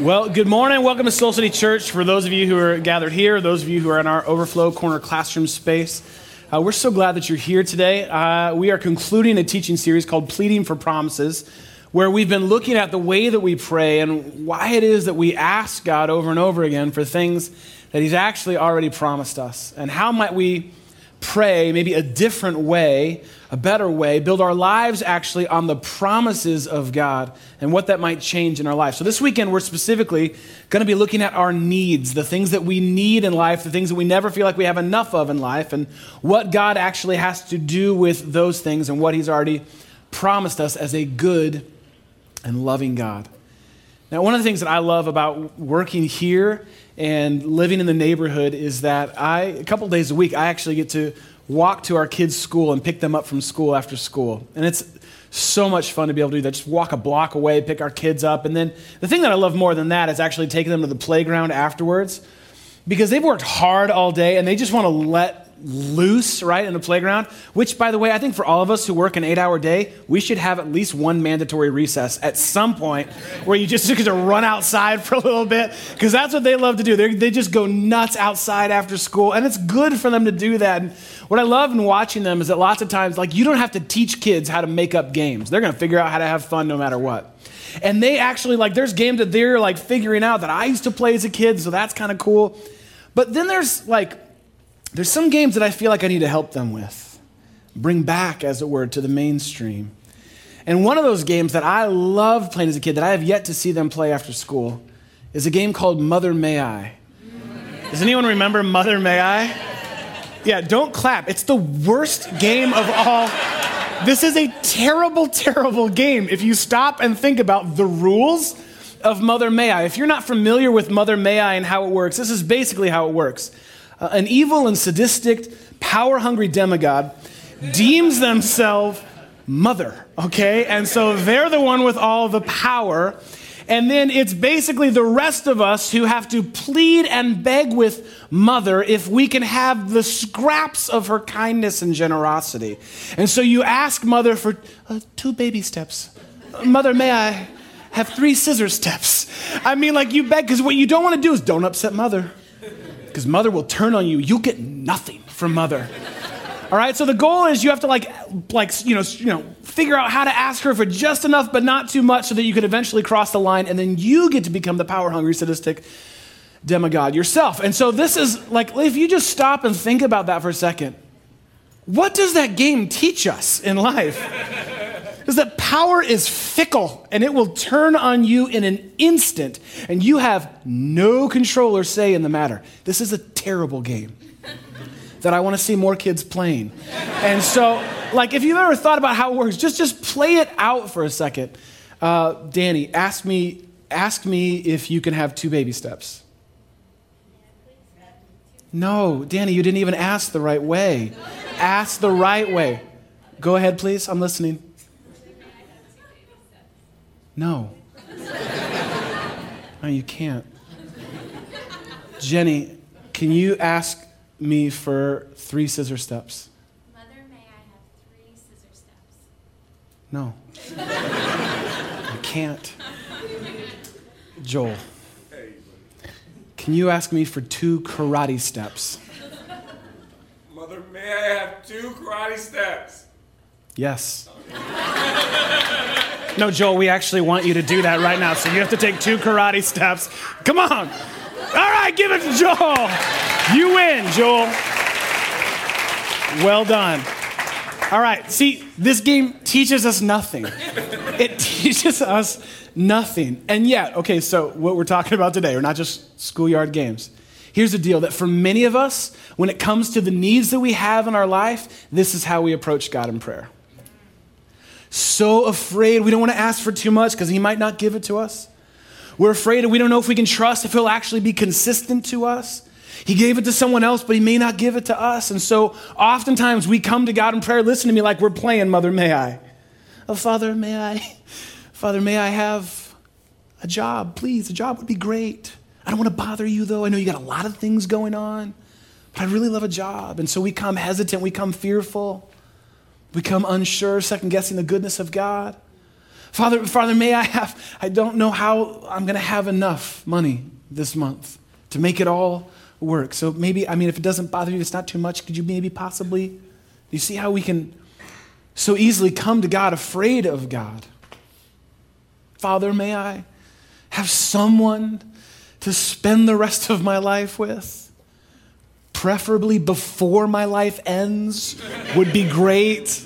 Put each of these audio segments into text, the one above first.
Well, good morning. Welcome to Soul City Church. For those of you who are gathered here, those of you who are in our overflow corner classroom space, uh, we're so glad that you're here today. Uh, we are concluding a teaching series called Pleading for Promises, where we've been looking at the way that we pray and why it is that we ask God over and over again for things that He's actually already promised us. And how might we pray maybe a different way, a better way, build our lives actually on the promises of God and what that might change in our life. So this weekend, we're specifically going to be looking at our needs, the things that we need in life, the things that we never feel like we have enough of in life, and what God actually has to do with those things and what He's already promised us as a good and loving God. Now, one of the things that I love about working here and living in the neighborhood is that I, a couple days a week, I actually get to walk to our kids' school and pick them up from school after school. And it's so much fun to be able to do that. Just walk a block away, pick our kids up. And then the thing that I love more than that is actually taking them to the playground afterwards because they've worked hard all day and they just want to let loose, right, in the playground. Which, by the way, I think for all of us who work an eight hour day, we should have at least one mandatory recess at some point where you just get to run outside for a little bit because that's what they love to do. They're, they just go nuts outside after school, and it's good for them to do that. And what I love in watching them is that lots of times, like, you don't have to teach kids how to make up games, they're going to figure out how to have fun no matter what. And they actually, like, there's games that they're like figuring out that I used to play as a kid, so that's kind of cool. But then there's like there's some games that I feel like I need to help them with, bring back, as it were, to the mainstream. And one of those games that I loved playing as a kid that I have yet to see them play after school is a game called Mother May I. Does anyone remember Mother May I? Yeah, don't clap. It's the worst game of all. This is a terrible, terrible game if you stop and think about the rules of Mother May I. If you're not familiar with Mother May I and how it works, this is basically how it works. Uh, an evil and sadistic, power hungry demigod deems themselves mother, okay? And so they're the one with all the power. And then it's basically the rest of us who have to plead and beg with mother if we can have the scraps of her kindness and generosity. And so you ask mother for uh, two baby steps. Mother, may I have three scissor steps? I mean, like you beg, because what you don't want to do is don't upset mother because mother will turn on you. You'll get nothing from mother. All right, so the goal is you have to like, like you know, you know, figure out how to ask her for just enough, but not too much, so that you could eventually cross the line, and then you get to become the power hungry, sadistic demigod yourself. And so this is like, if you just stop and think about that for a second, what does that game teach us in life? Is that power is fickle and it will turn on you in an instant, and you have no control or say in the matter. This is a terrible game that I want to see more kids playing. And so, like, if you've ever thought about how it works, just, just play it out for a second. Uh, Danny, ask me, ask me if you can have two baby steps. No, Danny, you didn't even ask the right way. Ask the right way. Go ahead, please. I'm listening. No. no, you can't. Jenny, can you ask me for three scissor steps? Mother, may I have three scissor steps? No. I can't. Joel, can you ask me for two karate steps? Mother, may I have two karate steps? Yes. No, Joel, we actually want you to do that right now. So you have to take two karate steps. Come on. All right, give it to Joel. You win, Joel. Well done. All right, see, this game teaches us nothing. It teaches us nothing. And yet, okay, so what we're talking about today are not just schoolyard games. Here's the deal that for many of us, when it comes to the needs that we have in our life, this is how we approach God in prayer so afraid we don't want to ask for too much because he might not give it to us. We're afraid we don't know if we can trust if he'll actually be consistent to us. He gave it to someone else, but he may not give it to us. And so oftentimes we come to God in prayer, listen to me like we're playing Mother May I. Oh, Father, may I? Father, may I have a job? Please, a job would be great. I don't want to bother you though. I know you got a lot of things going on, but I really love a job. And so we come hesitant, we come fearful become unsure, second guessing the goodness of God. Father, Father, may I have, I don't know how I'm going to have enough money this month to make it all work. So maybe, I mean, if it doesn't bother you, it's not too much. Could you maybe possibly, you see how we can so easily come to God afraid of God? Father, may I have someone to spend the rest of my life with? Preferably before my life ends would be great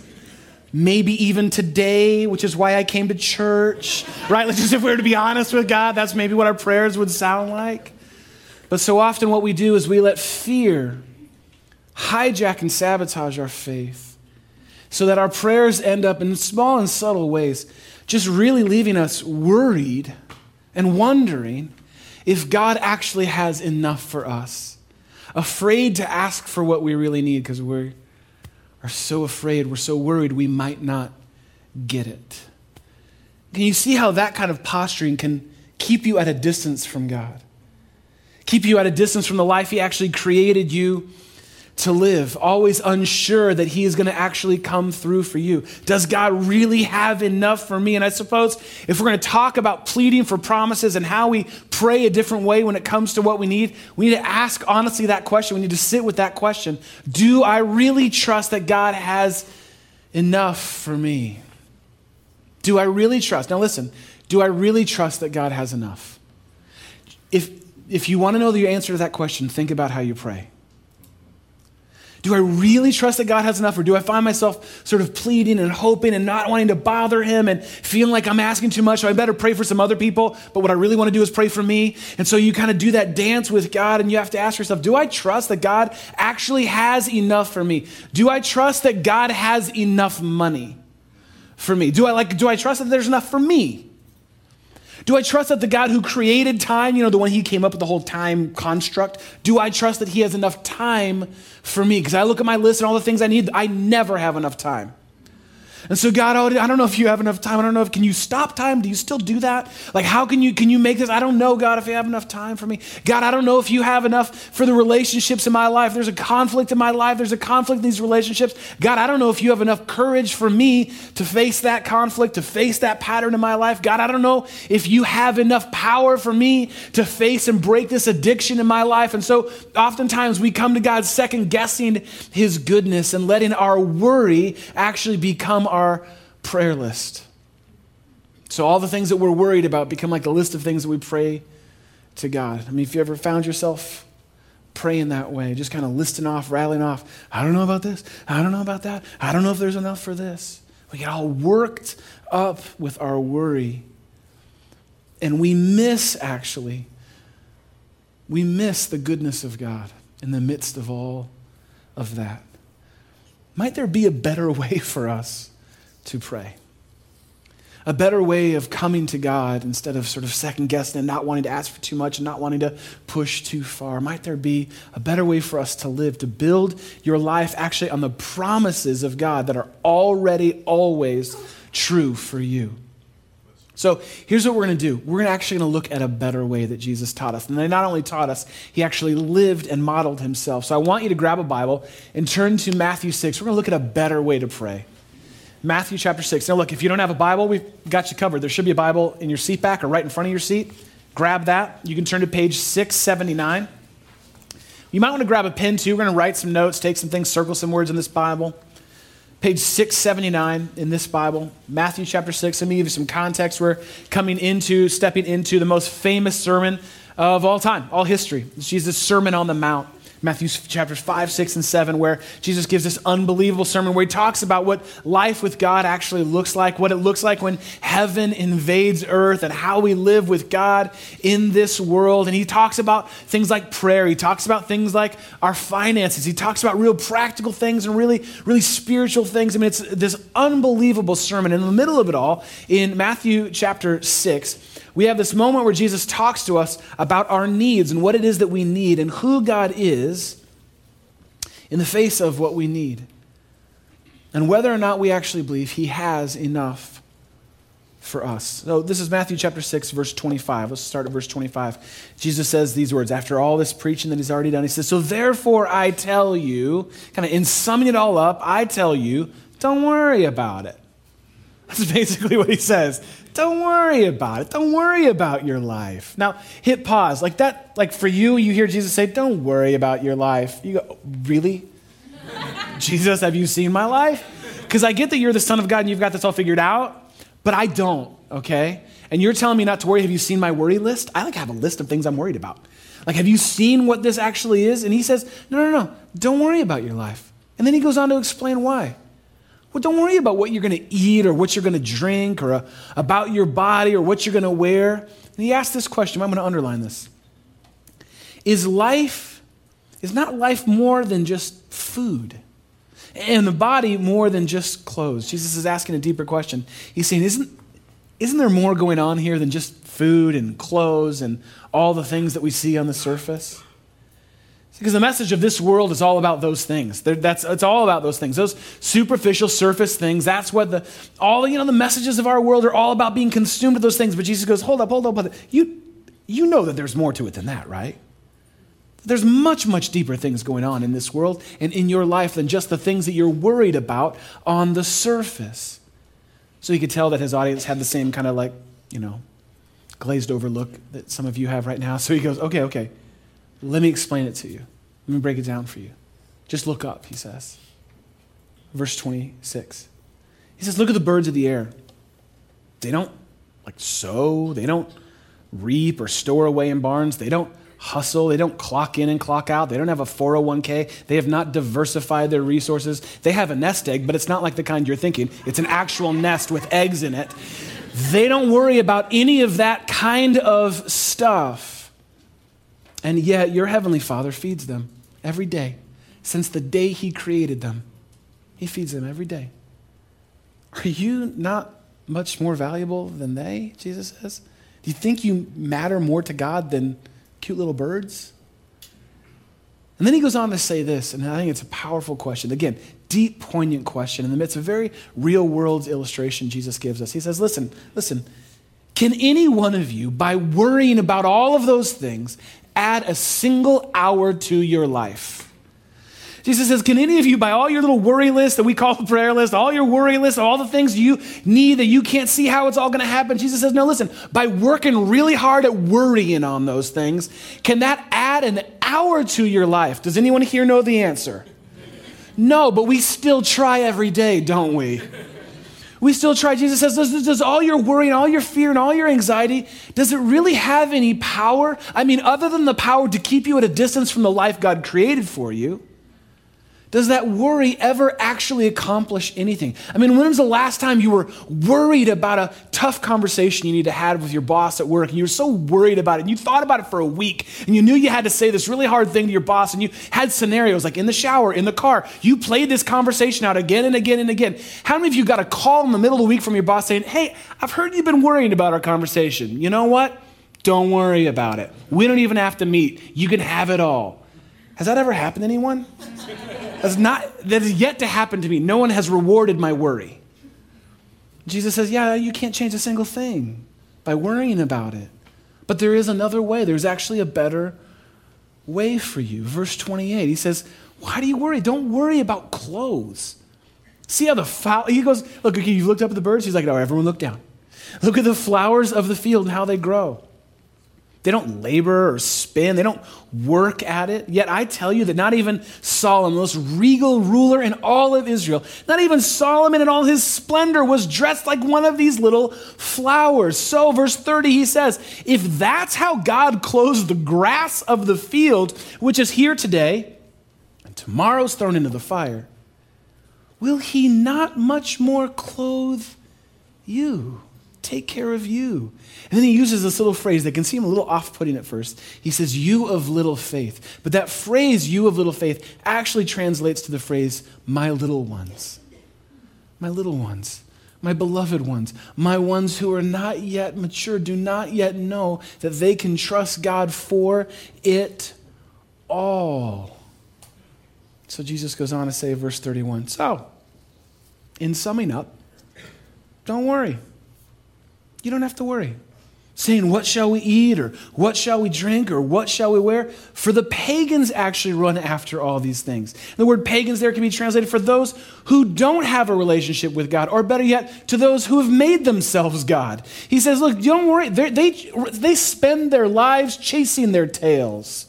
maybe even today, which is why I came to church, right? Like, just if we were to be honest with God, that's maybe what our prayers would sound like. But so often, what we do is we let fear hijack and sabotage our faith so that our prayers end up in small and subtle ways, just really leaving us worried and wondering if God actually has enough for us, afraid to ask for what we really need because we're so afraid, we're so worried we might not get it. Can you see how that kind of posturing can keep you at a distance from God? Keep you at a distance from the life He actually created you to live, always unsure that He is going to actually come through for you. Does God really have enough for me? And I suppose if we're going to talk about pleading for promises and how we pray a different way when it comes to what we need, we need to ask honestly that question. We need to sit with that question Do I really trust that God has enough for me? Do I really trust? Now, listen, do I really trust that God has enough? If, if you want to know the answer to that question, think about how you pray. Do I really trust that God has enough, or do I find myself sort of pleading and hoping and not wanting to bother Him and feeling like I'm asking too much? So I better pray for some other people, but what I really want to do is pray for me. And so you kind of do that dance with God, and you have to ask yourself Do I trust that God actually has enough for me? Do I trust that God has enough money for me? Do I like? Do I trust that there's enough for me? Do I trust that the God who created time, you know, the one he came up with the whole time construct, do I trust that he has enough time for me? Because I look at my list and all the things I need, I never have enough time. And so, God, I don't know if you have enough time. I don't know if can you stop time? Do you still do that? Like, how can you can you make this? I don't know, God, if you have enough time for me. God, I don't know if you have enough for the relationships in my life. There's a conflict in my life. There's a conflict in these relationships. God, I don't know if you have enough courage for me to face that conflict, to face that pattern in my life. God, I don't know if you have enough power for me to face and break this addiction in my life. And so, oftentimes we come to God second guessing His goodness and letting our worry actually become our prayer list. So all the things that we're worried about become like a list of things that we pray to God. I mean, if you ever found yourself praying that way, just kind of listing off, rattling off, I don't know about this, I don't know about that, I don't know if there's enough for this. We get all worked up with our worry. And we miss, actually, we miss the goodness of God in the midst of all of that. Might there be a better way for us to pray. A better way of coming to God instead of sort of second guessing and not wanting to ask for too much and not wanting to push too far. Might there be a better way for us to live, to build your life actually on the promises of God that are already always true for you? So here's what we're going to do. We're actually going to look at a better way that Jesus taught us. And they not only taught us, he actually lived and modeled himself. So I want you to grab a Bible and turn to Matthew 6. We're going to look at a better way to pray. Matthew chapter 6. Now, look, if you don't have a Bible, we've got you covered. There should be a Bible in your seat back or right in front of your seat. Grab that. You can turn to page 679. You might want to grab a pen too. We're going to write some notes, take some things, circle some words in this Bible. Page 679 in this Bible, Matthew chapter 6. Let me give you some context. We're coming into, stepping into the most famous sermon of all time, all history. It's Jesus' Sermon on the Mount. Matthew chapters 5, 6, and 7, where Jesus gives this unbelievable sermon where he talks about what life with God actually looks like, what it looks like when heaven invades earth, and how we live with God in this world. And he talks about things like prayer. He talks about things like our finances. He talks about real practical things and really, really spiritual things. I mean, it's this unbelievable sermon. In the middle of it all, in Matthew chapter 6, we have this moment where Jesus talks to us about our needs and what it is that we need and who God is in the face of what we need. And whether or not we actually believe He has enough for us. So this is Matthew chapter 6, verse 25. Let's start at verse 25. Jesus says these words after all this preaching that He's already done. He says, So therefore I tell you, kind of in summing it all up, I tell you, don't worry about it. That's basically what he says. Don't worry about it. Don't worry about your life. Now, hit pause. Like that, like for you, you hear Jesus say, Don't worry about your life. You go, Really? Jesus, have you seen my life? Because I get that you're the Son of God and you've got this all figured out, but I don't, okay? And you're telling me not to worry. Have you seen my worry list? I like have a list of things I'm worried about. Like, have you seen what this actually is? And he says, No, no, no, don't worry about your life. And then he goes on to explain why. Well, don't worry about what you're going to eat or what you're going to drink or uh, about your body or what you're going to wear. And he asked this question. I'm going to underline this. Is life, is not life more than just food? And the body more than just clothes? Jesus is asking a deeper question. He's saying, isn't, isn't there more going on here than just food and clothes and all the things that we see on the surface? Because the message of this world is all about those things. That's, it's all about those things. Those superficial surface things. That's what the, all, you know, the messages of our world are all about being consumed with those things. But Jesus goes, hold up, hold up, hold up. You, you know that there's more to it than that, right? There's much, much deeper things going on in this world and in your life than just the things that you're worried about on the surface. So he could tell that his audience had the same kind of like, you know, glazed over look that some of you have right now. So he goes, okay, okay. Let me explain it to you. Let me break it down for you. Just look up, he says. Verse 26. He says, Look at the birds of the air. They don't like sow, they don't reap or store away in barns, they don't hustle, they don't clock in and clock out, they don't have a 401k, they have not diversified their resources. They have a nest egg, but it's not like the kind you're thinking. It's an actual nest with eggs in it. They don't worry about any of that kind of stuff. And yet, your heavenly Father feeds them every day. Since the day He created them, He feeds them every day. Are you not much more valuable than they? Jesus says. Do you think you matter more to God than cute little birds? And then he goes on to say this, and I think it's a powerful question. Again, deep, poignant question in the midst of a very real world illustration Jesus gives us. He says, Listen, listen, can any one of you, by worrying about all of those things, add a single hour to your life. Jesus says, Can any of you, by all your little worry list that we call the prayer list, all your worry list, all the things you need that you can't see how it's all going to happen, Jesus says, No, listen, by working really hard at worrying on those things, can that add an hour to your life? Does anyone here know the answer? No, but we still try every day, don't we? We still try. Jesus says, does, does all your worry and all your fear and all your anxiety, does it really have any power? I mean, other than the power to keep you at a distance from the life God created for you, does that worry ever actually accomplish anything? I mean, when was the last time you were worried about a tough conversation you need to have with your boss at work and you were so worried about it and you thought about it for a week and you knew you had to say this really hard thing to your boss and you had scenarios like in the shower, in the car. You played this conversation out again and again and again. How many of you got a call in the middle of the week from your boss saying, Hey, I've heard you've been worrying about our conversation. You know what? Don't worry about it. We don't even have to meet. You can have it all. Has that ever happened to anyone? That's not, that is yet to happen to me. No one has rewarded my worry. Jesus says, Yeah, you can't change a single thing by worrying about it. But there is another way. There's actually a better way for you. Verse 28, he says, Why do you worry? Don't worry about clothes. See how the fowl, he goes, Look, you've looked up at the birds? He's like, No, everyone look down. Look at the flowers of the field and how they grow. They don't labor or spin, they don't work at it. Yet I tell you that not even Solomon, the most regal ruler in all of Israel, not even Solomon in all his splendor was dressed like one of these little flowers. So, verse 30, he says, If that's how God clothes the grass of the field, which is here today, and tomorrow's thrown into the fire, will he not much more clothe you? Take care of you. And then he uses this little phrase that can seem a little off putting at first. He says, You of little faith. But that phrase, you of little faith, actually translates to the phrase, My little ones. My little ones. My beloved ones. My ones who are not yet mature, do not yet know that they can trust God for it all. So Jesus goes on to say, verse 31 So, in summing up, don't worry. You don't have to worry. saying, What shall we eat? or What shall we drink? or What shall we wear? For the pagans actually run after all these things. The word pagans there can be translated for those who don't have a relationship with God, or better yet, to those who have made themselves God. He says, Look, don't worry. They, they, they spend their lives chasing their tails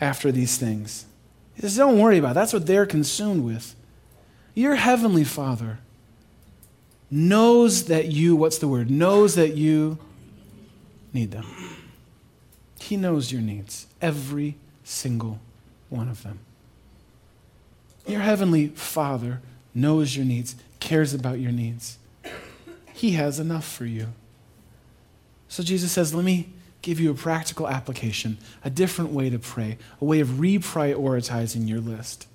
after these things. He says, Don't worry about it. That's what they're consumed with. Your heavenly Father knows that you, what's the word? Knows that you need them. He knows your needs, every single one of them. Your heavenly Father knows your needs, cares about your needs. He has enough for you. So Jesus says, Let me give you a practical application, a different way to pray, a way of reprioritizing your list.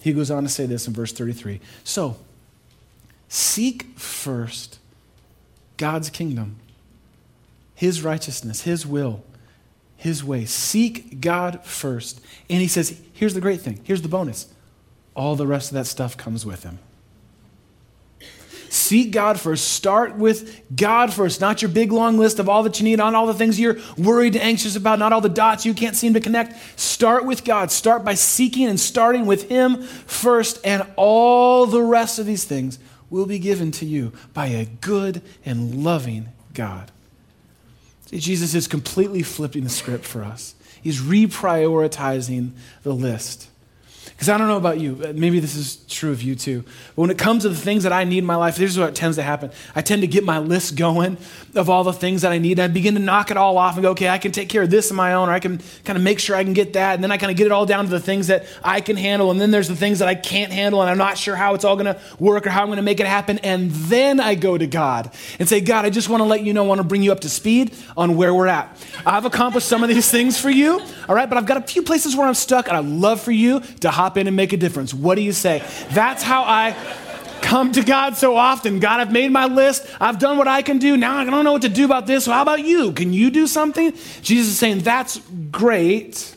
He goes on to say this in verse 33. So, seek first God's kingdom his righteousness, His will, His way. Seek God first. And He says, here's the great thing, here's the bonus. All the rest of that stuff comes with Him. Seek God first. Start with God first, not your big long list of all that you need, not all the things you're worried and anxious about, not all the dots you can't seem to connect. Start with God. Start by seeking and starting with Him first, and all the rest of these things will be given to you by a good and loving God. Jesus is completely flipping the script for us. He's reprioritizing the list. Because I don't know about you, maybe this is true of you too. But when it comes to the things that I need in my life, this is what tends to happen. I tend to get my list going of all the things that I need. And I begin to knock it all off and go, okay, I can take care of this on my own, or I can kind of make sure I can get that. And then I kind of get it all down to the things that I can handle. And then there's the things that I can't handle, and I'm not sure how it's all going to work or how I'm going to make it happen. And then I go to God and say, God, I just want to let you know, I want to bring you up to speed on where we're at. I've accomplished some of these things for you, all right, but I've got a few places where I'm stuck, and I'd love for you to hop in and make a difference. What do you say? That's how I come to God so often. God, I've made my list. I've done what I can do. Now I don't know what to do about this. So how about you? Can you do something? Jesus is saying, That's great.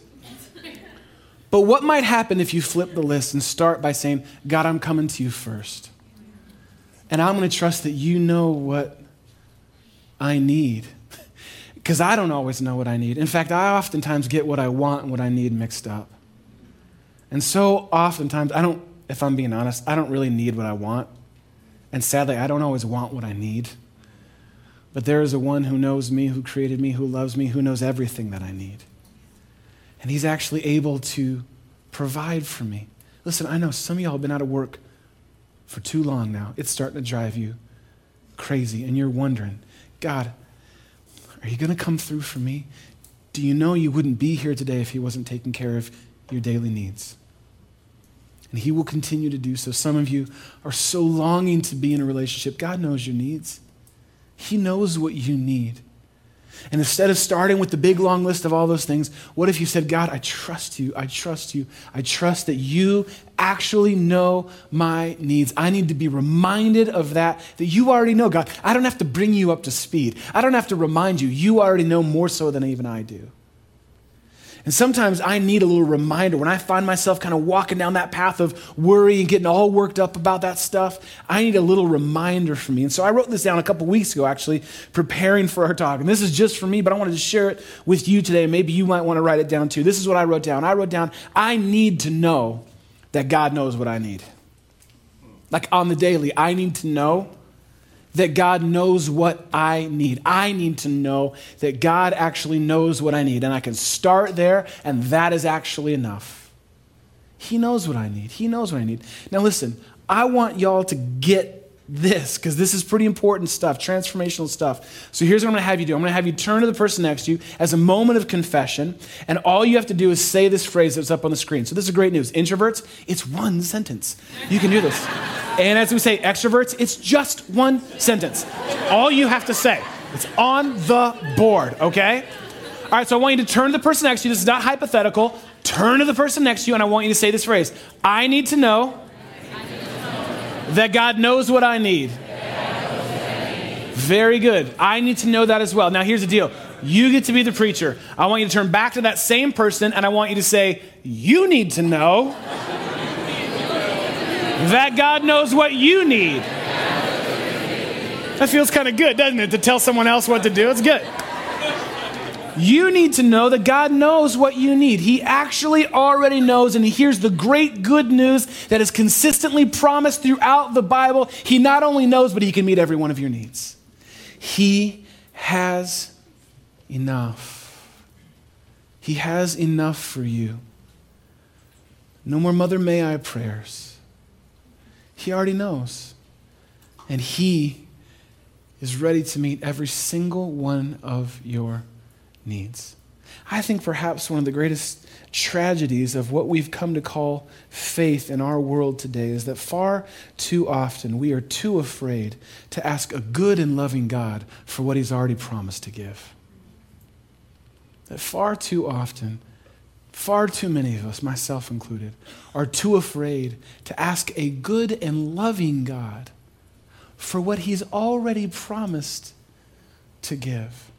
But what might happen if you flip the list and start by saying, God, I'm coming to you first. And I'm going to trust that you know what I need. Because I don't always know what I need. In fact, I oftentimes get what I want and what I need mixed up. And so oftentimes, I don't, if I'm being honest, I don't really need what I want. And sadly, I don't always want what I need. But there is a one who knows me, who created me, who loves me, who knows everything that I need. And he's actually able to provide for me. Listen, I know some of y'all have been out of work for too long now. It's starting to drive you crazy, and you're wondering, God, are you going to come through for me? Do you know you wouldn't be here today if he wasn't taking care of your daily needs? And He will continue to do so. Some of you are so longing to be in a relationship. God knows your needs, He knows what you need. And instead of starting with the big long list of all those things, what if you said, God, I trust you. I trust you. I trust that you actually know my needs. I need to be reminded of that, that you already know, God. I don't have to bring you up to speed. I don't have to remind you. You already know more so than even I do. And sometimes I need a little reminder when I find myself kind of walking down that path of worry and getting all worked up about that stuff. I need a little reminder for me. And so I wrote this down a couple weeks ago, actually, preparing for our talk. And this is just for me, but I wanted to share it with you today. Maybe you might want to write it down too. This is what I wrote down. I wrote down, I need to know that God knows what I need. Like on the daily, I need to know that God knows what I need. I need to know that God actually knows what I need. And I can start there, and that is actually enough. He knows what I need. He knows what I need. Now, listen, I want y'all to get this because this is pretty important stuff, transformational stuff. So here's what I'm going to have you do I'm going to have you turn to the person next to you as a moment of confession, and all you have to do is say this phrase that's up on the screen. So this is great news. Introverts, it's one sentence. You can do this. And as we say, extroverts, it's just one sentence. All you have to say. It's on the board, okay? All right, so I want you to turn to the person next to you. This is not hypothetical. Turn to the person next to you, and I want you to say this phrase I need to know that God knows what I need. Very good. I need to know that as well. Now, here's the deal you get to be the preacher. I want you to turn back to that same person and I want you to say, You need to know that God knows what you need. That feels kind of good, doesn't it, to tell someone else what to do? It's good. You need to know that God knows what you need. He actually already knows, and He hears the great good news that is consistently promised throughout the Bible. He not only knows, but He can meet every one of your needs. He has enough. He has enough for you. No more Mother May I prayers. He already knows. And He is ready to meet every single one of your needs. I think perhaps one of the greatest tragedies of what we've come to call faith in our world today is that far too often we are too afraid to ask a good and loving God for what He's already promised to give. That far too often, far too many of us, myself included, are too afraid to ask a good and loving God for what He's already promised to give.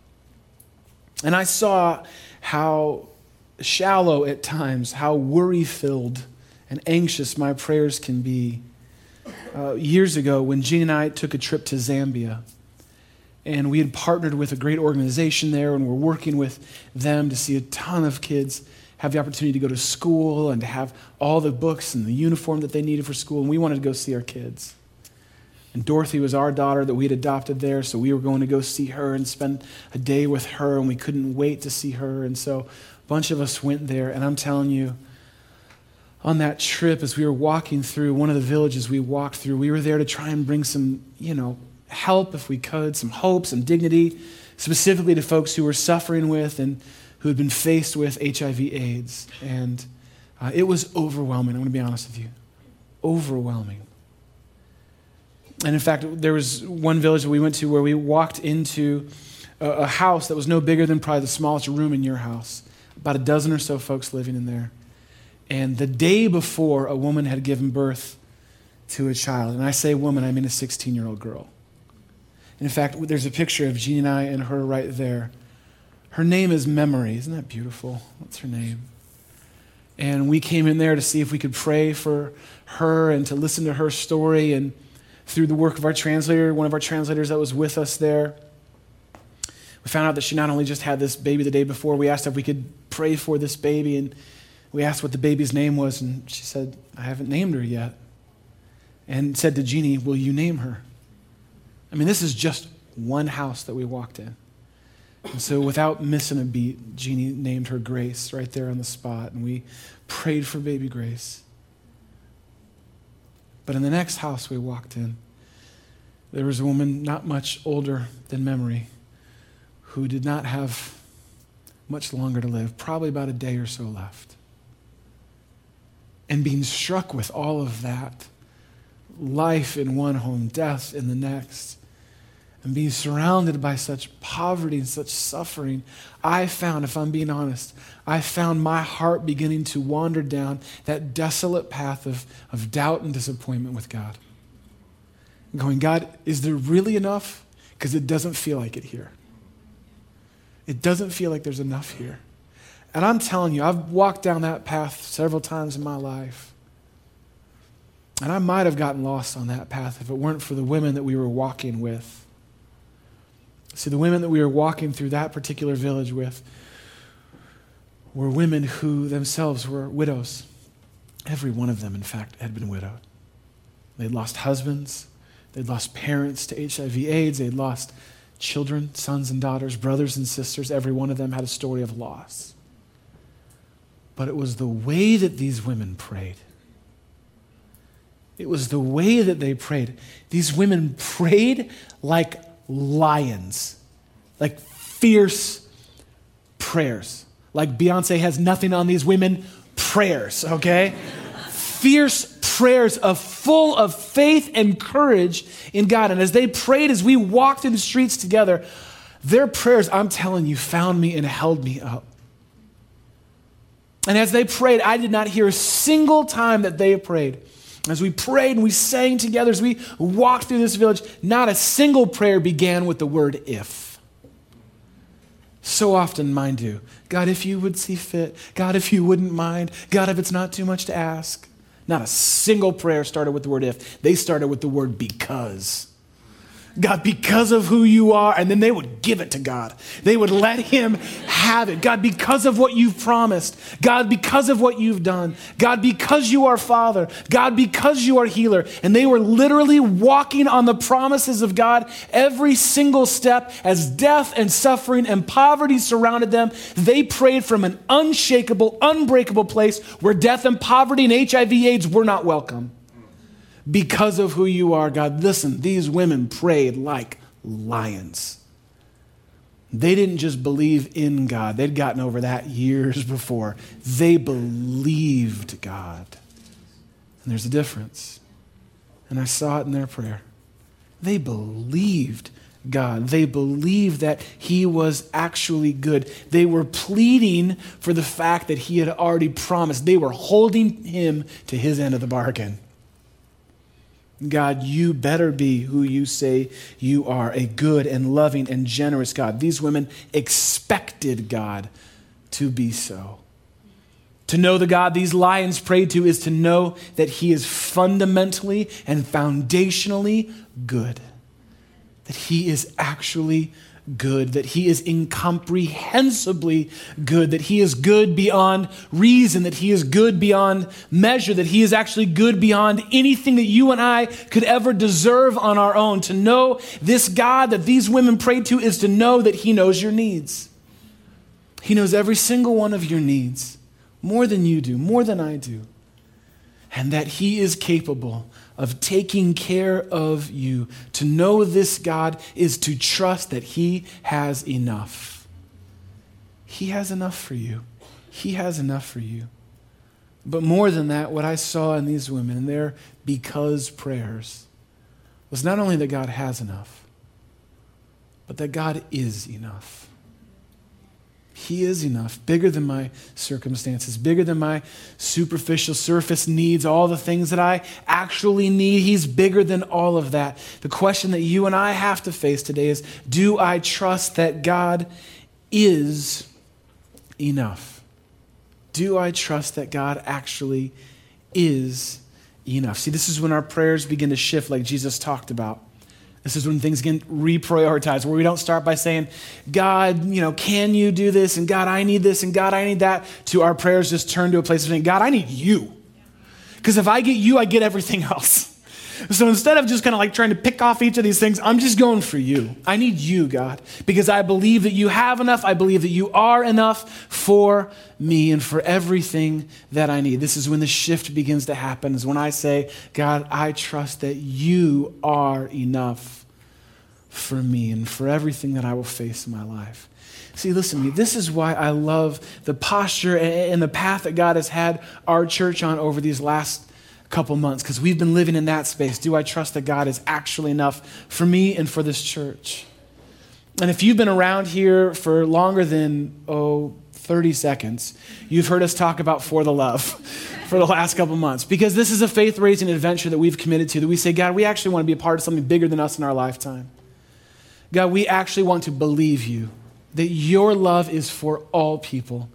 And I saw how shallow at times, how worry filled and anxious my prayers can be. Uh, years ago, when Jean and I took a trip to Zambia, and we had partnered with a great organization there, and we're working with them to see a ton of kids have the opportunity to go to school and to have all the books and the uniform that they needed for school, and we wanted to go see our kids. And Dorothy was our daughter that we had adopted there, so we were going to go see her and spend a day with her, and we couldn't wait to see her. And so a bunch of us went there, and I'm telling you, on that trip, as we were walking through one of the villages we walked through, we were there to try and bring some, you know, help if we could, some hope, some dignity, specifically to folks who were suffering with and who had been faced with HIV/AIDS. And uh, it was overwhelming. I'm going to be honest with you, overwhelming. And in fact, there was one village that we went to where we walked into a, a house that was no bigger than probably the smallest room in your house. About a dozen or so folks living in there. And the day before, a woman had given birth to a child. And I say woman, I mean a 16 year old girl. In fact, there's a picture of Jean and I and her right there. Her name is Memory. Isn't that beautiful? What's her name? And we came in there to see if we could pray for her and to listen to her story. And through the work of our translator, one of our translators that was with us there. We found out that she not only just had this baby the day before, we asked if we could pray for this baby, and we asked what the baby's name was, and she said, I haven't named her yet. And said to Jeannie, Will you name her? I mean, this is just one house that we walked in. And so, without missing a beat, Jeannie named her Grace right there on the spot, and we prayed for baby Grace. But in the next house we walked in, there was a woman not much older than memory who did not have much longer to live, probably about a day or so left. And being struck with all of that life in one home, death in the next, and being surrounded by such poverty and such suffering, I found, if I'm being honest, I found my heart beginning to wander down that desolate path of, of doubt and disappointment with God. Going, God, is there really enough? Because it doesn't feel like it here. It doesn't feel like there's enough here. And I'm telling you, I've walked down that path several times in my life. And I might have gotten lost on that path if it weren't for the women that we were walking with. See, the women that we were walking through that particular village with were women who themselves were widows. Every one of them, in fact, had been widowed. They'd lost husbands, they'd lost parents to HIV AIDS, they'd lost children, sons and daughters, brothers and sisters. Every one of them had a story of loss. But it was the way that these women prayed. It was the way that they prayed. These women prayed like lions, like fierce prayers. Like Beyonce has nothing on these women, prayers, okay? fierce prayers of full of faith and courage in God. And as they prayed, as we walked in the streets together, their prayers, I'm telling you, found me and held me up. And as they prayed, I did not hear a single time that they prayed as we prayed and we sang together, as we walked through this village, not a single prayer began with the word if. So often mind you, God, if you would see fit. God, if you wouldn't mind. God, if it's not too much to ask. Not a single prayer started with the word if. They started with the word because. God, because of who you are, and then they would give it to God. They would let Him have it. God, because of what you've promised. God, because of what you've done. God, because you are Father. God, because you are healer. And they were literally walking on the promises of God every single step as death and suffering and poverty surrounded them. They prayed from an unshakable, unbreakable place where death and poverty and HIV/AIDS were not welcome because of who you are, God. Listen, these women prayed like lions. They didn't just believe in God, they'd gotten over that years before. They believed God. And there's a difference. And I saw it in their prayer. They believed God. They believed that He was actually good. They were pleading for the fact that He had already promised. They were holding Him to His end of the bargain. God, you better be who you say you are a good and loving and generous God. These women expected God to be so. To know the God these lions prayed to is to know that He is fundamentally and foundationally good, that He is actually good, that he is incomprehensibly good, that he is good beyond reason, that he is good beyond measure, that he is actually good beyond anything that you and I could ever deserve on our own. To know this God that these women prayed to is to know that he knows your needs. He knows every single one of your needs, more than you do, more than I do, and that he is capable of taking care of you. To know this God is to trust that He has enough. He has enough for you. He has enough for you. But more than that, what I saw in these women and their because prayers was not only that God has enough, but that God is enough. He is enough, bigger than my circumstances, bigger than my superficial surface needs, all the things that I actually need. He's bigger than all of that. The question that you and I have to face today is do I trust that God is enough? Do I trust that God actually is enough? See, this is when our prayers begin to shift, like Jesus talked about. This is when things get reprioritized, where we don't start by saying, God, you know, can you do this? And God, I need this. And God, I need that. To our prayers just turn to a place of saying, God, I need you. Because if I get you, I get everything else. So instead of just kind of like trying to pick off each of these things, I'm just going for you. I need you, God, because I believe that you have enough. I believe that you are enough for me and for everything that I need. This is when the shift begins to happen, is when I say, God, I trust that you are enough for me and for everything that I will face in my life. See, listen to me. This is why I love the posture and the path that God has had our church on over these last couple months because we've been living in that space. Do I trust that God is actually enough for me and for this church? And if you've been around here for longer than, oh, 30 seconds, you've heard us talk about For the Love for the last couple months because this is a faith raising adventure that we've committed to that we say, God, we actually want to be a part of something bigger than us in our lifetime. God, we actually want to believe you that your love is for all people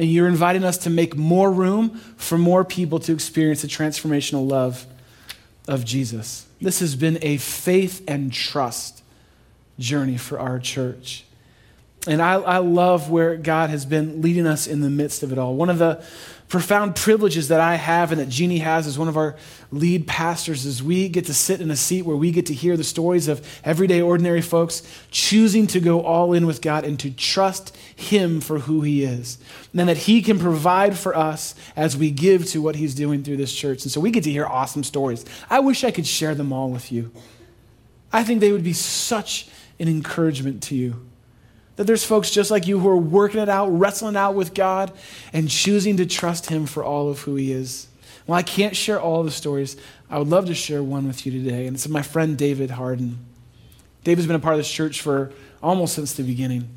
and you're inviting us to make more room for more people to experience the transformational love of Jesus. This has been a faith and trust journey for our church. And I, I love where God has been leading us in the midst of it all. One of the profound privileges that I have and that Jeannie has as one of our lead pastors is we get to sit in a seat where we get to hear the stories of everyday ordinary folks choosing to go all in with God and to trust Him for who He is. And that He can provide for us as we give to what He's doing through this church. And so we get to hear awesome stories. I wish I could share them all with you. I think they would be such an encouragement to you that there's folks just like you who are working it out, wrestling out with God, and choosing to trust Him for all of who He is. Well, I can't share all the stories. I would love to share one with you today, and it's my friend David Harden. David's been a part of this church for almost since the beginning.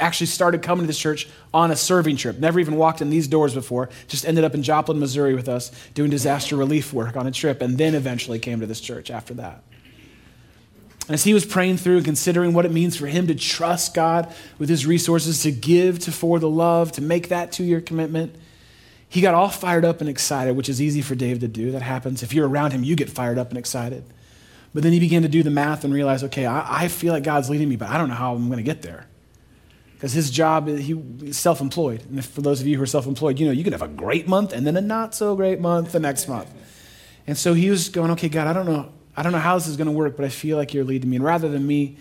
Actually, started coming to this church on a serving trip. Never even walked in these doors before. Just ended up in Joplin, Missouri with us doing disaster relief work on a trip, and then eventually came to this church after that. As he was praying through and considering what it means for him to trust God with his resources, to give to for the love, to make that two year commitment, he got all fired up and excited, which is easy for Dave to do. That happens. If you're around him, you get fired up and excited. But then he began to do the math and realize, okay, I, I feel like God's leading me, but I don't know how I'm going to get there. Because his job, he, he's self employed. And for those of you who are self employed, you know, you can have a great month and then a not so great month the next month. And so he was going, okay, God, I don't know. I don't know how this is going to work, but I feel like you're leading me. And rather than me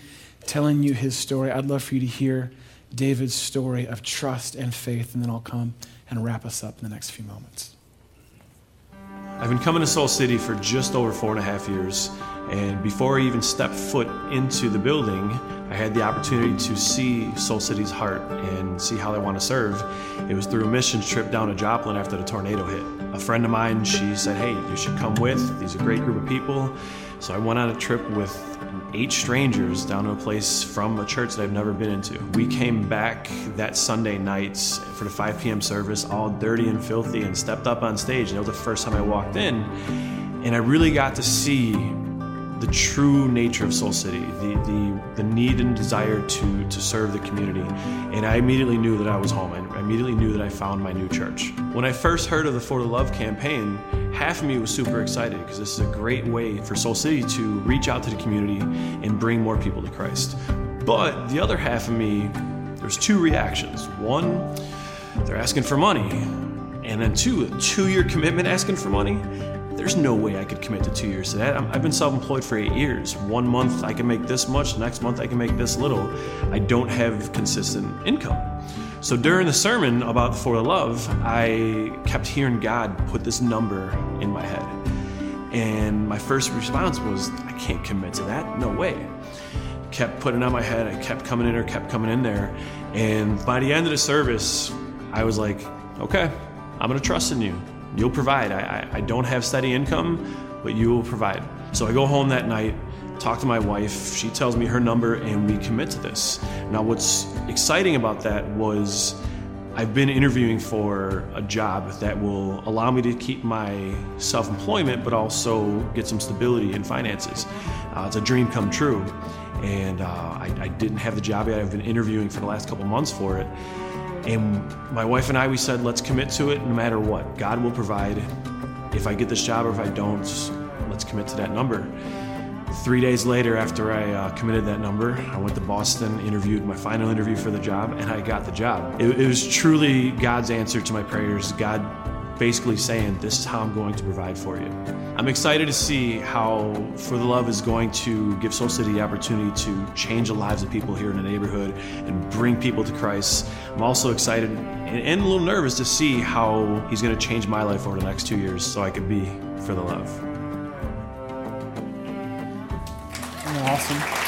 telling you his story, I'd love for you to hear David's story of trust and faith, and then I'll come and wrap us up in the next few moments. I've been coming to Soul City for just over four and a half years. And before I even stepped foot into the building, I had the opportunity to see Soul City's heart and see how they want to serve. It was through a missions trip down to Joplin after the tornado hit. A friend of mine, she said, Hey, you should come with. These are a great group of people. So I went on a trip with eight strangers down to a place from a church that I've never been into. We came back that Sunday night for the 5 p.m. service, all dirty and filthy, and stepped up on stage. And it was the first time I walked in. And I really got to see the true nature of Soul City, the, the, the need and desire to, to serve the community. And I immediately knew that I was home. I immediately knew that I found my new church. When I first heard of the For the Love campaign, half of me was super excited because this is a great way for Soul City to reach out to the community and bring more people to Christ. But the other half of me, there's two reactions. One, they're asking for money. And then two, a two year commitment asking for money there's no way I could commit to two years to that. I've been self employed for eight years. One month I can make this much, next month I can make this little. I don't have consistent income. So during the sermon about For the Love, I kept hearing God put this number in my head. And my first response was, I can't commit to that. No way. Kept putting on my head. I kept coming in there, kept coming in there. And by the end of the service, I was like, okay, I'm going to trust in you. You'll provide. I, I, I don't have steady income, but you will provide. So I go home that night, talk to my wife. She tells me her number, and we commit to this. Now, what's exciting about that was I've been interviewing for a job that will allow me to keep my self employment, but also get some stability in finances. Uh, it's a dream come true. And uh, I, I didn't have the job yet. I've been interviewing for the last couple months for it. And my wife and I, we said, let's commit to it no matter what. God will provide. If I get this job or if I don't, let's commit to that number. Three days later, after I uh, committed that number, I went to Boston, interviewed my final interview for the job, and I got the job. It, it was truly God's answer to my prayers. God basically saying, This is how I'm going to provide for you. I'm excited to see how For the Love is going to give Soul City the opportunity to change the lives of people here in the neighborhood and bring people to Christ. I'm also excited and, a little nervous to see how He's going to change my life over the next two years so I can be For the Love. Awesome.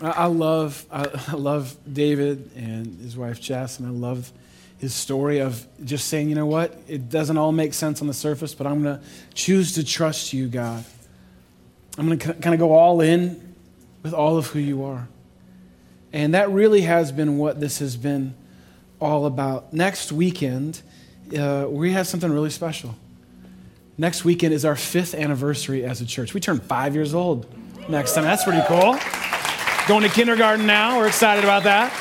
I love, I love David and his wife Jess, and I love his story of just saying, you know what, it doesn't all make sense on the surface, but I'm going to choose to trust you, God. I'm going to kind of go all in with all of who you are. And that really has been what this has been all about. Next weekend, uh, we have something really special. Next weekend is our fifth anniversary as a church. We turn five years old next time. That's pretty cool. Going to kindergarten now. We're excited about that.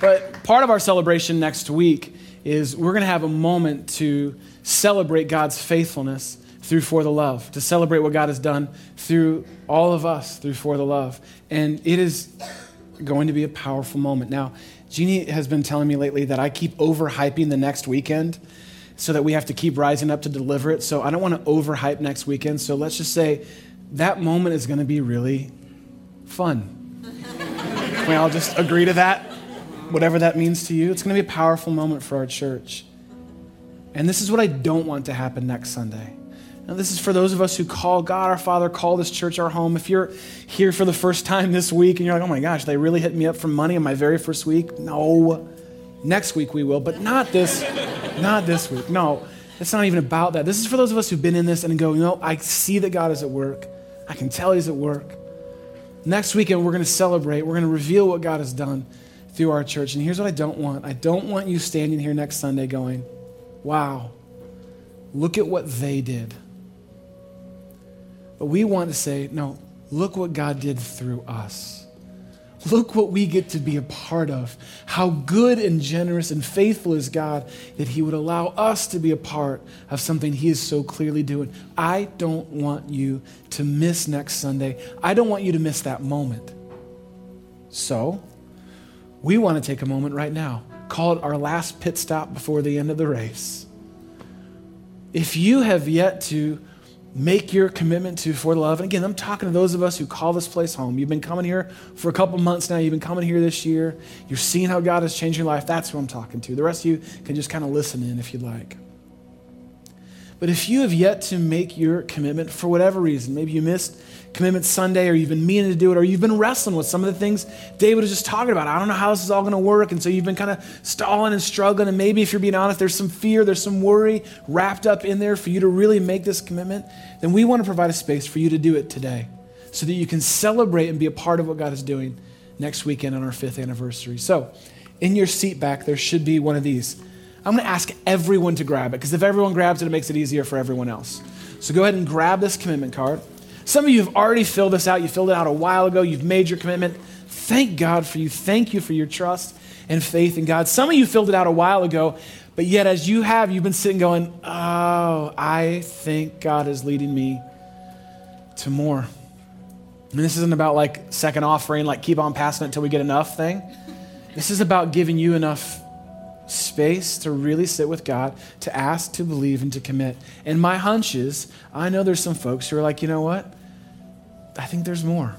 But part of our celebration next week is we're going to have a moment to celebrate God's faithfulness through For the Love, to celebrate what God has done through all of us through For the Love. And it is going to be a powerful moment. Now, Jeannie has been telling me lately that I keep overhyping the next weekend so that we have to keep rising up to deliver it. So I don't want to overhype next weekend. So let's just say that moment is going to be really fun. Can we all just agree to that? Whatever that means to you. It's going to be a powerful moment for our church. And this is what I don't want to happen next Sunday. Now, this is for those of us who call God our Father, call this church our home. If you're here for the first time this week and you're like, oh my gosh, they really hit me up for money in my very first week. No. Next week we will, but not this, not this week. No, it's not even about that. This is for those of us who've been in this and go, you know, I see that God is at work. I can tell He's at work. Next weekend, we're going to celebrate. We're going to reveal what God has done through our church. And here's what I don't want I don't want you standing here next Sunday going, wow, look at what they did. But we want to say, no, look what God did through us. Look what we get to be a part of. How good and generous and faithful is God that He would allow us to be a part of something He is so clearly doing. I don't want you to miss next Sunday. I don't want you to miss that moment. So, we want to take a moment right now. Call it our last pit stop before the end of the race. If you have yet to make your commitment to for love. And again, I'm talking to those of us who call this place home. You've been coming here for a couple months now. You've been coming here this year. You're seeing how God has changed your life. That's who I'm talking to. The rest of you can just kind of listen in if you'd like. But if you have yet to make your commitment for whatever reason, maybe you missed Commitment Sunday, or you've been meaning to do it, or you've been wrestling with some of the things David was just talking about. I don't know how this is all going to work. And so you've been kind of stalling and struggling. And maybe if you're being honest, there's some fear, there's some worry wrapped up in there for you to really make this commitment. Then we want to provide a space for you to do it today so that you can celebrate and be a part of what God is doing next weekend on our fifth anniversary. So, in your seat back, there should be one of these. I'm going to ask everyone to grab it because if everyone grabs it, it makes it easier for everyone else. So go ahead and grab this commitment card. Some of you have already filled this out. You filled it out a while ago. You've made your commitment. Thank God for you. Thank you for your trust and faith in God. Some of you filled it out a while ago, but yet as you have, you've been sitting going, Oh, I think God is leading me to more. And this isn't about like second offering, like keep on passing it until we get enough thing. This is about giving you enough space to really sit with God, to ask, to believe, and to commit. And my hunch is I know there's some folks who are like, you know what? I think there's more.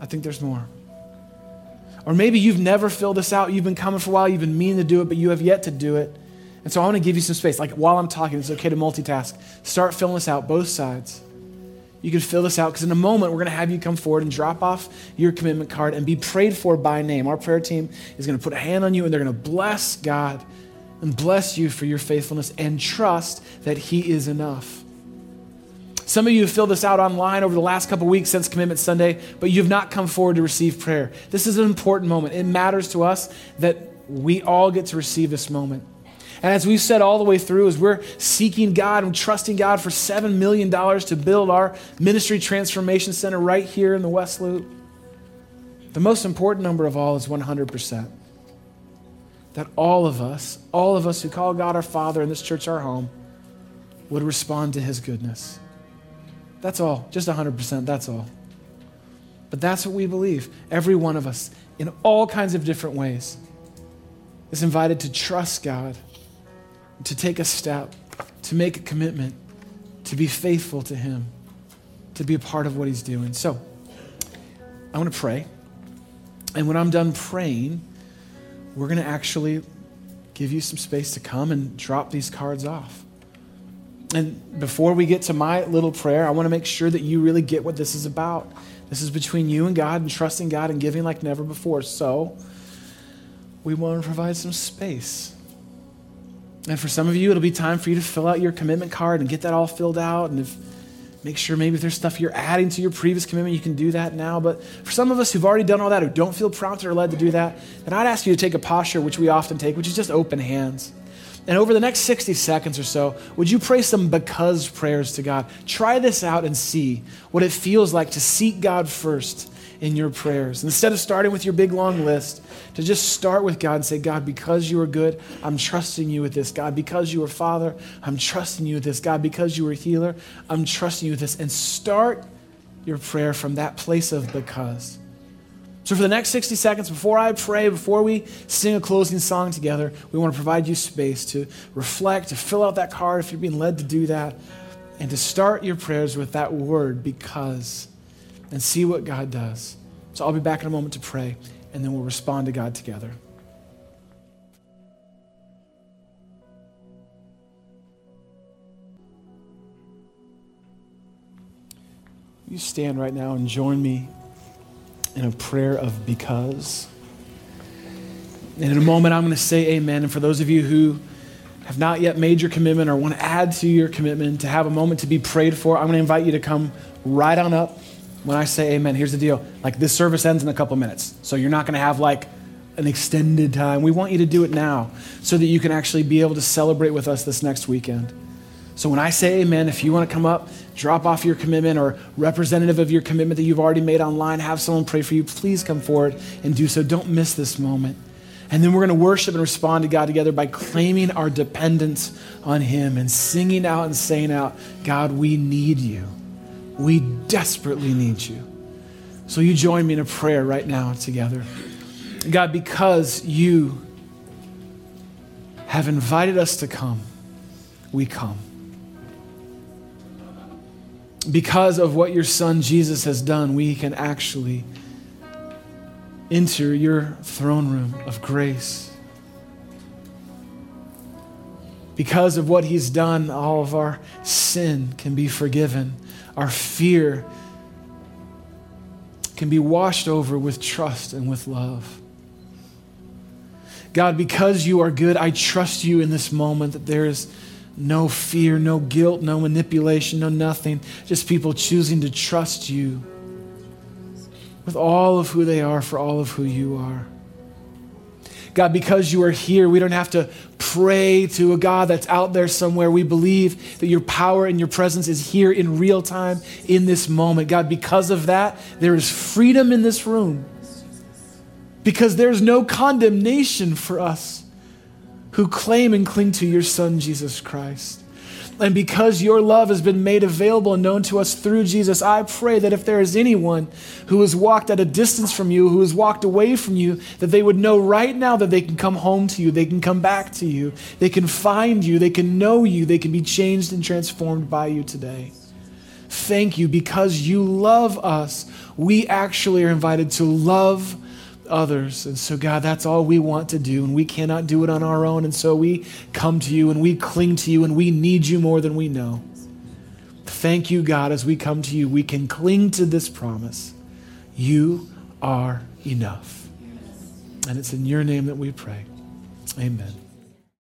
I think there's more. Or maybe you've never filled this out. You've been coming for a while. You've been meaning to do it, but you have yet to do it. And so I want to give you some space. Like while I'm talking, it's okay to multitask. Start filling this out, both sides. You can fill this out because in a moment we're going to have you come forward and drop off your commitment card and be prayed for by name. Our prayer team is going to put a hand on you and they're going to bless God and bless you for your faithfulness and trust that He is enough. Some of you have filled this out online over the last couple weeks since Commitment Sunday, but you have not come forward to receive prayer. This is an important moment. It matters to us that we all get to receive this moment. And as we've said all the way through, as we're seeking God and trusting God for $7 million to build our ministry transformation center right here in the West Loop, the most important number of all is 100%. That all of us, all of us who call God our Father and this church our home, would respond to his goodness. That's all, just 100%, that's all. But that's what we believe. Every one of us, in all kinds of different ways, is invited to trust God to take a step, to make a commitment, to be faithful to Him, to be a part of what He's doing. So, I want to pray. And when I'm done praying, we're going to actually give you some space to come and drop these cards off. And before we get to my little prayer, I want to make sure that you really get what this is about. This is between you and God and trusting God and giving like never before. So, we want to provide some space and for some of you, it'll be time for you to fill out your commitment card and get that all filled out. And if, make sure maybe if there's stuff you're adding to your previous commitment, you can do that now. But for some of us who've already done all that, who don't feel prompted or led to do that, then I'd ask you to take a posture, which we often take, which is just open hands. And over the next 60 seconds or so, would you pray some because prayers to God? Try this out and see what it feels like to seek God first in your prayers. Instead of starting with your big long list, to just start with God and say, God, because you are good, I'm trusting you with this. God, because you are Father, I'm trusting you with this. God, because you are healer, I'm trusting you with this. And start your prayer from that place of because. So, for the next 60 seconds, before I pray, before we sing a closing song together, we want to provide you space to reflect, to fill out that card if you're being led to do that, and to start your prayers with that word because and see what God does. So I'll be back in a moment to pray, and then we'll respond to God together. You stand right now and join me in a prayer of because. And in a moment, I'm going to say amen. And for those of you who have not yet made your commitment or want to add to your commitment, to have a moment to be prayed for, I'm going to invite you to come right on up when I say amen, here's the deal. Like this service ends in a couple minutes. So you're not going to have like an extended time. We want you to do it now so that you can actually be able to celebrate with us this next weekend. So when I say amen, if you want to come up, drop off your commitment or representative of your commitment that you've already made online, have someone pray for you, please come forward and do so. Don't miss this moment. And then we're going to worship and respond to God together by claiming our dependence on Him and singing out and saying out, God, we need you. We desperately need you. So you join me in a prayer right now together. God, because you have invited us to come, we come. Because of what your son Jesus has done, we can actually enter your throne room of grace. Because of what he's done, all of our sin can be forgiven. Our fear can be washed over with trust and with love. God, because you are good, I trust you in this moment that there is no fear, no guilt, no manipulation, no nothing. Just people choosing to trust you with all of who they are for all of who you are. God, because you are here, we don't have to pray to a God that's out there somewhere. We believe that your power and your presence is here in real time in this moment. God, because of that, there is freedom in this room. Because there's no condemnation for us who claim and cling to your Son, Jesus Christ. And because your love has been made available and known to us through Jesus, I pray that if there is anyone who has walked at a distance from you, who has walked away from you, that they would know right now that they can come home to you, they can come back to you, they can find you, they can know you, they can be changed and transformed by you today. Thank you because you love us. We actually are invited to love others. And so, God, that's all we want to do, and we cannot do it on our own. And so we come to you and we cling to you, and we need you more than we know. Thank you, God, as we come to you, we can cling to this promise. You are enough. And it's in your name that we pray. Amen.